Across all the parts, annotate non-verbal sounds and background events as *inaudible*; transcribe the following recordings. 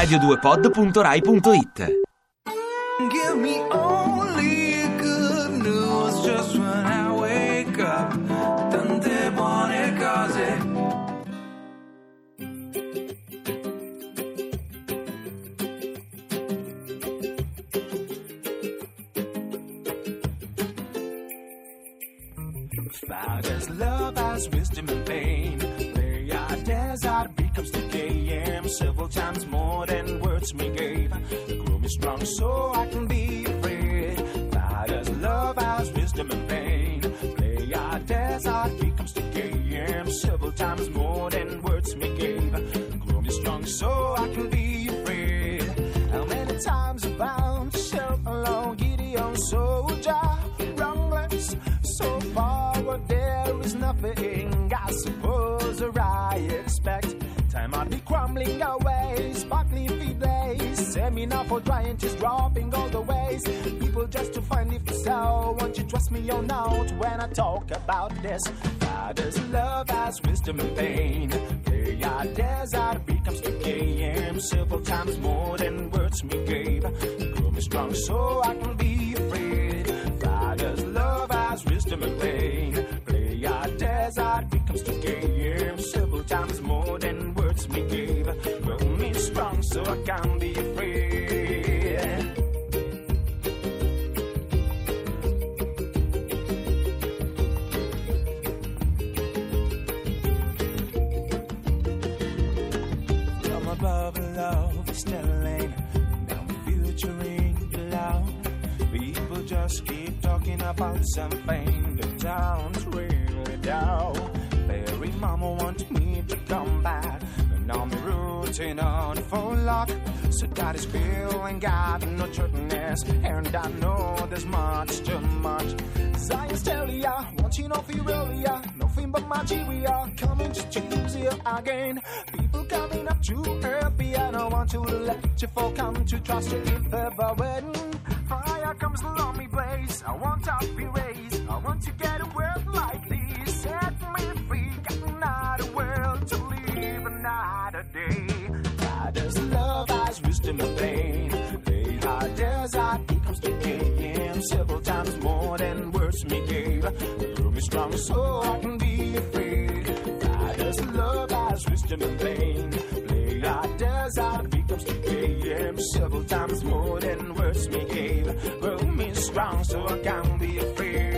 radio2pod.rai.it Give me only good news just when I wake up. Tante buone cose. Fathers love as wisdom and pain. Are desert becomes the game. Several times more than words me gave. Grow me strong so I can be free. Fathers love as wisdom and pain. Play our desert becomes the game. Several times more than words me gave. Grow me strong so I can be free. How many times have to shout along Gideon soldier? Wrongless, so there is nothing. I suppose or I expect. Time might be crumbling away, sparkling feet blaze. Seminar for trying, just dropping all the ways. People just to find if so. Won't you trust me or not when I talk about this? Father's love has wisdom and pain. Play our desert becomes the game. Several times more than words me gave. Grow me strong so I can be afraid. Father's love has wisdom and pain. Our desert becomes the game. Several times more than words me gave. Grow me strong so I can be afraid. From above love is telling Down futuring below People just keep talking about something The town's rooting on full lock. So that is feeling got no truthfulness And I know there's much too much. Tell ya, want you know feel really ya Nothing but are coming to choose you again. People coming up to happy I don't want to let you fall. Come to trust you if ever when Fire comes along me blaze. I want to be raised. I want to get a so I can be afraid Father's love has wisdom and pain Play our desert becomes game Several times more than words me gave. Grow me strong so I can be afraid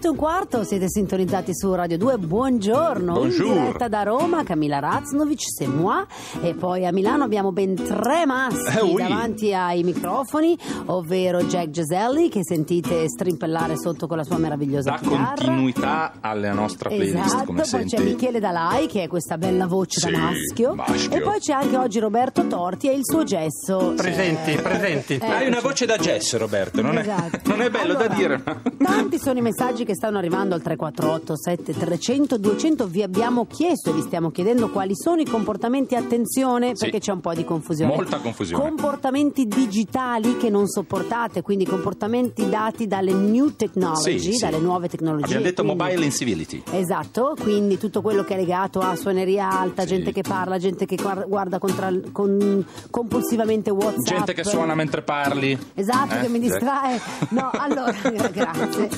8 e un quarto, siete sintonizzati su Radio 2, buongiorno. Bonjour. In diretta da Roma, Camilla Raznovic, c'est moi. E poi a Milano abbiamo ben tre maschi Eh, oui. davanti ai microfoni, ovvero Jack Geselli, che sentite strimpellare sotto con la sua meravigliosa dà chitarra. continuità alla nostra playlist Esatto, come poi senti c'è Michele Dalai che è questa bella voce Sì, da maschio. maschio. e poi c'è anche oggi Roberto Torti e il suo gesso. Presenti, eh, presenti. eh, hai una voce da gesso Roberto non, Esatto. è, non è bello Allora, da dire ma- Tanti sono i messaggi che stanno arrivando al 348 7300 200 vi abbiamo chiesto e vi stiamo chiedendo quali sono i comportamenti attenzione Sì. perché c'è un po' di confusione. Molta confusione. Comportamenti digitali che non sopportate, quindi comportamenti dati dalle new technology, Sì, sì. dalle nuove tecnologie. abbiamo detto quindi- mobile incivility Esatto, quindi tutto quello che è legato a suoneria alta, Sì. gente che parla, gente che guar- guarda contra- con- compulsivamente WhatsApp. gente che suona mentre parli Esatto, Eh, che mi sì. distrae. No, allora, *laughs* grazie.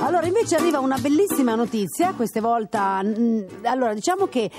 Allora, invece arriva una bellissima notizia, questa volta, mm, allora diciamo che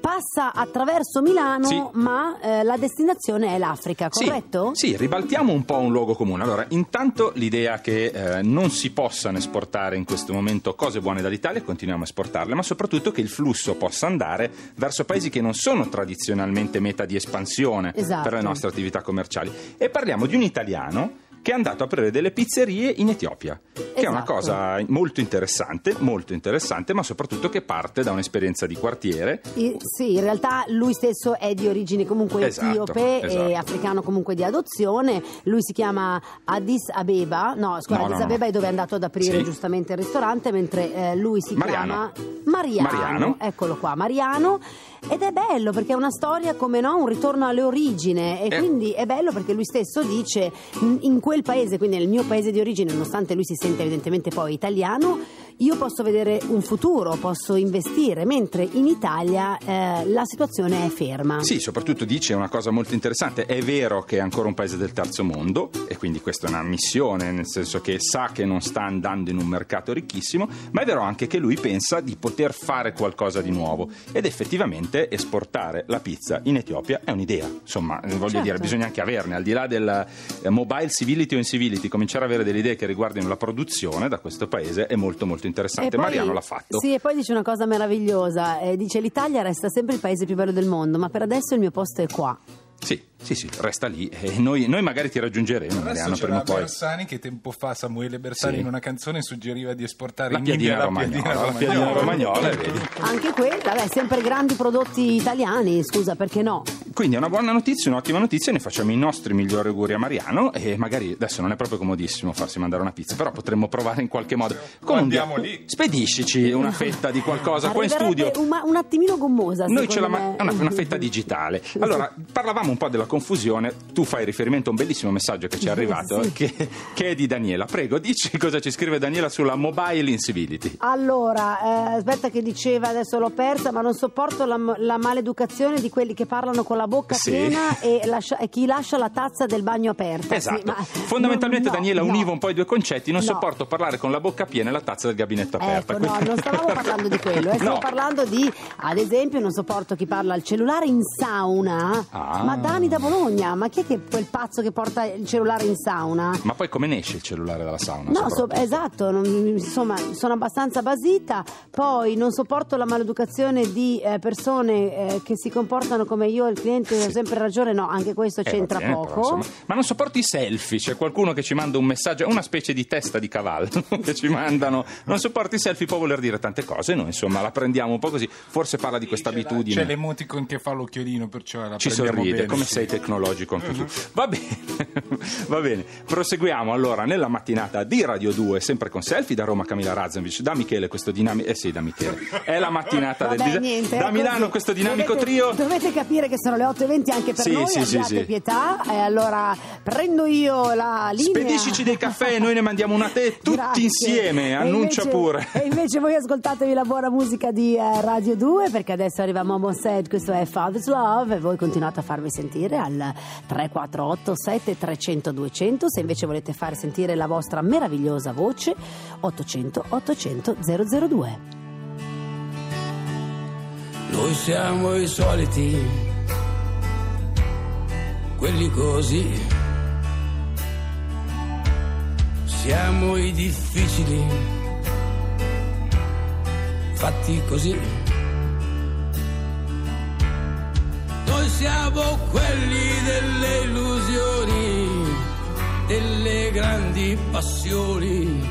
passa attraverso Milano, Sì. ma eh, la destinazione è l'Africa, Sì, corretto? Sì, ribaltiamo un po' un luogo comune. Allora, intanto l'idea che eh, non si possano esportare in questo momento cose buone dall'Italia, continuiamo a esportarle, ma soprattutto che il flusso possa andare verso paesi che non sono tradizionalmente meta di espansione Esatto. per le nostre attività commerciali. E parliamo di un italiano che è andato a aprire delle pizzerie in Etiopia, che è una Esatto. cosa molto interessante, molto interessante, ma soprattutto che parte da un'esperienza di quartiere. I- sì, in realtà lui stesso è di origini comunque Esatto, etiope e esatto. africano comunque di adozione. Lui si chiama Addis Abeba, no, scusa, No, Addis no, no. Abeba è dove è andato ad aprire Sì. giustamente il ristorante, mentre eh, lui si Mariano. chiama Mariano. Mariano. Eccolo qua, Mariano. Ed è bello perché è una storia come no, un ritorno alle origini e Eh. quindi è bello perché lui stesso dice in, quel paese, quindi nel mio paese di origine, nonostante lui si sente evidentemente poi italiano, io posso vedere un futuro, posso investire, mentre in Italia eh, la situazione è ferma. Sì, soprattutto dice una cosa molto interessante, è vero che è ancora un paese del terzo mondo e quindi questa è una missione, nel senso che sa che non sta andando in un mercato ricchissimo, ma è vero anche che lui pensa di poter fare qualcosa di nuovo ed effettivamente esportare la pizza in Etiopia è un'idea, insomma voglio Certo. dire, bisogna anche averne, al di là del eh, mobile civility o incivility, cominciare ad avere delle idee che riguardino la produzione da questo paese è molto molto interessante. Poi- Mariano l'ha fatto. Sì, e poi dice una cosa meravigliosa, eh, dice l'Italia resta sempre il paese più bello del mondo, ma per adesso il mio posto è qua. Sì, sì, sì, resta lì e noi, noi magari ti raggiungeremo, Adesso Mariano, c'era prima o poi. Bersani che tempo fa Samuele Bersani Sì. in una canzone suggeriva di esportare La in piadina India romagnola, la piadina romagnola, *laughs* vedi. Anche quella, beh, sempre grandi prodotti italiani, scusa, perché no? Quindi è una buona notizia, un'ottima notizia, ne facciamo i nostri migliori auguri a Mariano e magari adesso non è proprio comodissimo farsi mandare una pizza, però potremmo provare in qualche modo. Un andiamo dia- lì. Spediscici una fetta di qualcosa qua in studio. Un, un attimino gommosa, Noi ce la ma- una, una fetta digitale. *laughs* Allora, parlavamo un po' della confusione. Tu fai riferimento a un bellissimo messaggio che ci è arrivato, Sì. che, che è di Daniela. Prego, dici cosa ci scrive Daniela sulla mobile incivility. Allora, eh, aspetta che diceva, adesso l'ho persa, ma non sopporto la, la maleducazione di quelli che parlano con la bocca Sì. piena e, lascia- e chi lascia la tazza del bagno aperta. Sì, Esatto. ma- Fondamentalmente no, Daniela no. univa un po' i due concetti. Non No. sopporto parlare con la bocca piena e la tazza del gabinetto aperta. Ecco, no, non stavamo parlando di quello, eh, *laughs* stavo No. parlando di, ad esempio, non sopporto chi parla al cellulare in sauna. Ah. Ma Dani da Bologna, ma chi è che quel pazzo che porta il cellulare in sauna? Ma poi come ne esce il cellulare dalla sauna? No, so- esatto, non- insomma, sono abbastanza basita. Poi non sopporto la maleducazione di eh, persone eh, che si comportano come io, il cliente ha sempre ragione. No, anche questo Eh, c'entra bene, poco. però, insomma. Ma non sopporto i selfie, c'è qualcuno che ci manda un messaggio, è una specie di testa di cavallo *laughs* che ci mandano. Non sopporto i selfie, può voler dire tante cose, noi insomma la prendiamo un po' così. Forse parla di questa abitudine. C'è l'emoticon che fa l'occhiolino, perciò la Ci prendiamo sorride, bene, come sei tecnologico anche tu. Va bene, *laughs* va bene. Proseguiamo allora nella mattinata di Radio 2, sempre con selfie da Roma Camilla Razzovic, da Michele questo dinamico. Eh sì, da Michele. È la mattinata *laughs* del Vabbè, dis- niente, Da Milano così. questo dinamico Dovete- trio. Dovete capire che sono le 8.20 anche per Sì, noi, sì, sì, sì. pietà. E allora prendo io la linea. Spediscici dei caffè, noi ne mandiamo una a te tutti Grazie. insieme, E annuncia invece- pure. E invece voi ascoltatevi la buona musica di eh, Radio 2 perché adesso arriva Momo Said, questo è Father's Love e voi continuate a farvi sentire al 348 7300 200 se invece volete fare sentire la vostra meravigliosa voce 800 800 002. Noi siamo i soliti, quelli così. Siamo i difficili, fatti così. Noi siamo quelli delle illusioni, delle grandi passioni.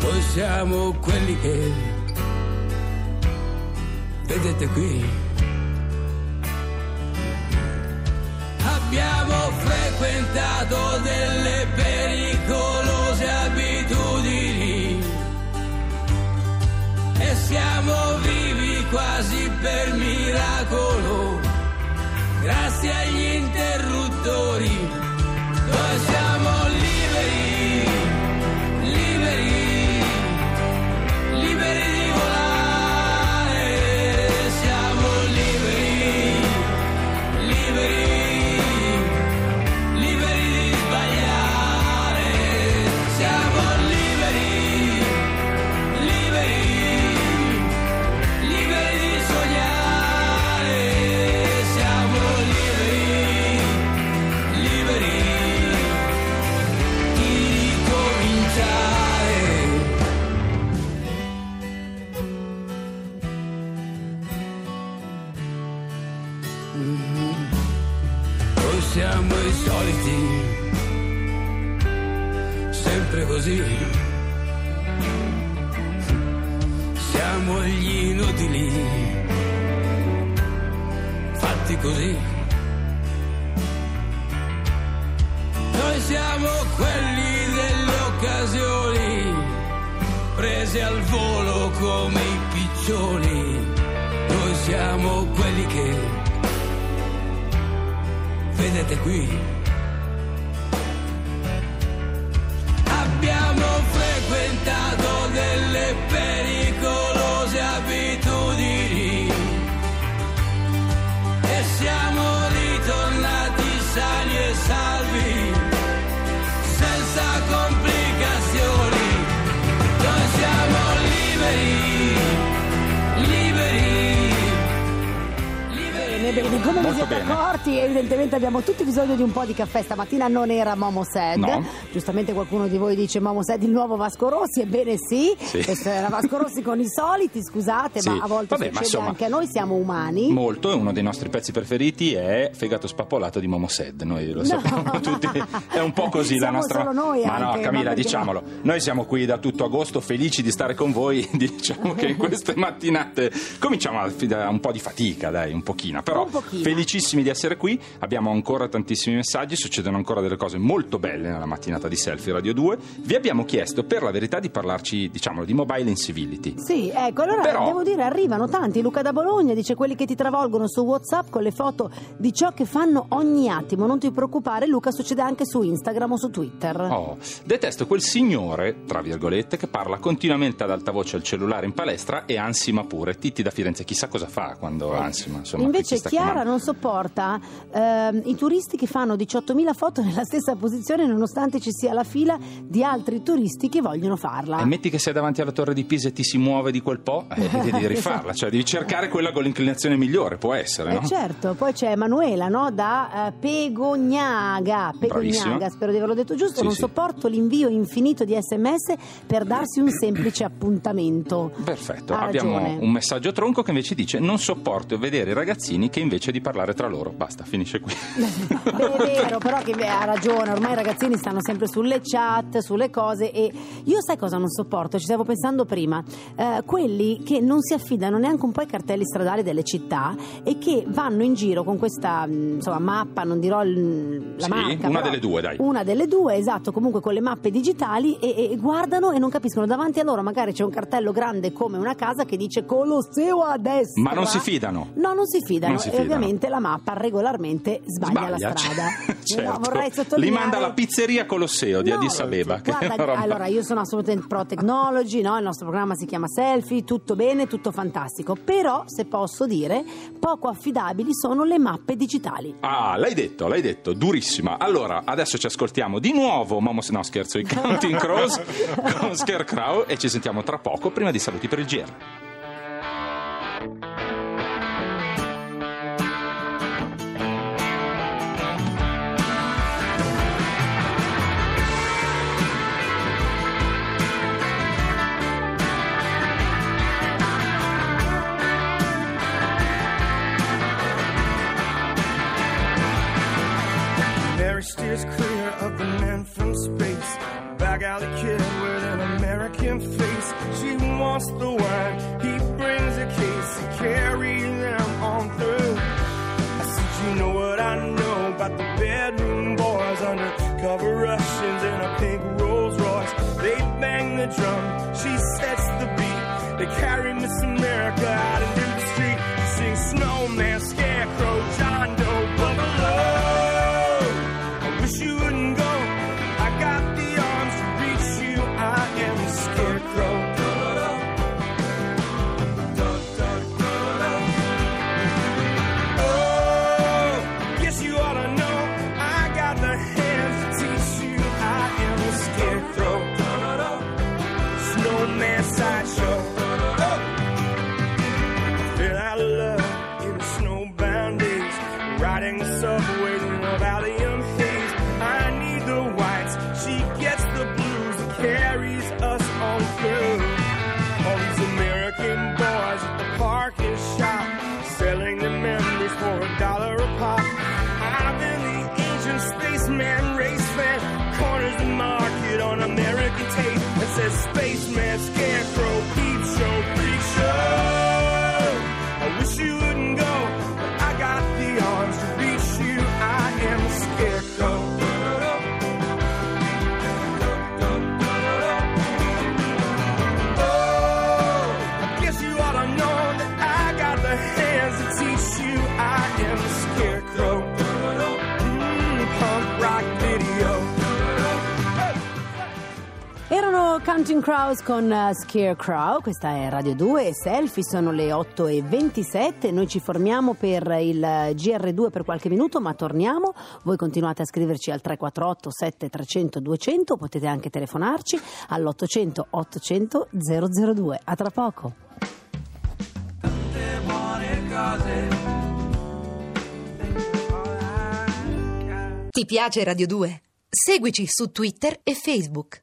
Noi siamo quelli che vedete qui. Abbiamo frequentato delle pericolose Siamo gli inutili, fatti così. Noi siamo quelli delle occasioni, presi al volo come i piccioni. Noi siamo quelli che vedete qui. Come vi siete bene. accorti, evidentemente abbiamo tutti bisogno di un po' di caffè. Stamattina non era Momo Sad. No. Giustamente qualcuno di voi dice Momo Sad il nuovo Vasco Rossi. Ebbene sì, Sì. questo era Vasco Rossi con i soliti, scusate, Sì. ma a volte Vabbè, succede insomma- anche a noi, siamo umani. Molto, e uno dei nostri pezzi preferiti è Fegato spappolato di Momo Sed, noi lo No. sappiamo tutti, è un po' *laughs* così la Siamo nostra... solo noi ma no anche, Camilla, ma diciamolo, noi siamo qui da tutto agosto felici di stare con voi, *laughs* diciamo che in queste mattinate cominciamo a un po' di fatica, dai, un pochino, però Un pochino. Felicissimi di essere qui, abbiamo ancora tantissimi messaggi, succedono ancora delle cose molto belle nella mattinata di Selfie Radio 2, vi abbiamo chiesto per la verità di parlarci, diciamolo, di mobile incivility. Sì, ecco, allora Però- devo dire, arrivano tanti. Luca da Bologna dice quelli che ti travolgono su WhatsApp con le foto di ciò che fanno ogni attimo. Non ti preoccupare, Luca, succede anche su Instagram o su Twitter. Oh, detesto quel signore, tra virgolette, che parla continuamente ad alta voce al cellulare in palestra e ansima pure. Titti da Firenze, chissà cosa fa quando ansima. Insomma, Invece Chiara chiamando. Non sopporta ehm, i turisti che fanno 18.000 foto nella stessa posizione nonostante ci sia la fila di altri turisti che vogliono farla. E metti che sei davanti alla torre di Pisa e ti si muove di quel po', eh, *laughs* devi rifarla, cioè devi cercare quella con l'inclinazione migliore, può essere, no? Eh certo, poi c'è Emanuela no? da eh, Pegognaga, Pegognaga, spero di averlo detto giusto, Sì, non sì. sopporto l'invio infinito di sms per darsi un semplice appuntamento. Perfetto, Ha abbiamo ragione. un messaggio tronco che invece dice non sopporto vedere i ragazzini che invece di parlare tra loro, basta, finisce qui. *laughs* Beh, è vero, però che beh, ha ragione, ormai i ragazzini stanno sempre sulle chat, sulle cose e io sai cosa non sopporto, ci stavo pensando prima, Eh, quelli che non si affidano neanche un po' ai cartelli stradali delle città e che vanno in giro con questa mh, insomma, mappa, non dirò il- la Sì, marca. una delle due, dai. Una delle due, esatto, comunque con le mappe digitali e, e guardano e non capiscono, davanti a loro magari c'è un cartello grande come una casa che dice Colosseo a destra. Ma non si fidano. No, non si fidano Non si e fidano. ovviamente la mappa regolarmente sbaglia, la strada. *laughs* certo. No, vorrei Li sottolineare... manda alla pizzeria Colosseo di No, Addis Abeba. Guarda, allora io sono assolutamente pro technology, no? il nostro programma si chiama Selfie, tutto bene, tutto fantastico, però se posso dire, poco affidabili sono le mappe digitali. Ah, l'hai detto, l'hai detto, durissima. Allora, adesso ci ascoltiamo di nuovo Momo, no scherzo, i Counting Crows *laughs* con Scarecrow e ci sentiamo tra poco prima di saluti per il GR. She the wine, he brings a case. to carry them on through. I said, you know what I know about the bedroom boys undercover Russians in a pink Rolls Royce. They bang the drum, she sets the beat. They carry Miss America Sideshow. show. Oh. Feel out love in the snowbound days, riding the subway in the valley of haze. I need the whites, she gets the blues, and carries us on through. All these American boys at the parking shop, selling their memories for a dollar a pop. I've been the ancient spaceman race fan, corners the market on American tape that says spaceman. Counting Crows con uh, Scarecrow, questa è Radio 2 e Selfie, sono le 8 e 27, noi ci formiamo per il GR2 per qualche minuto ma torniamo, voi continuate a scriverci al 348 7300 200, potete anche telefonarci all'800 800 002, a tra poco. Tante buone cose. Ti piace Radio 2? Seguici su Twitter e Facebook.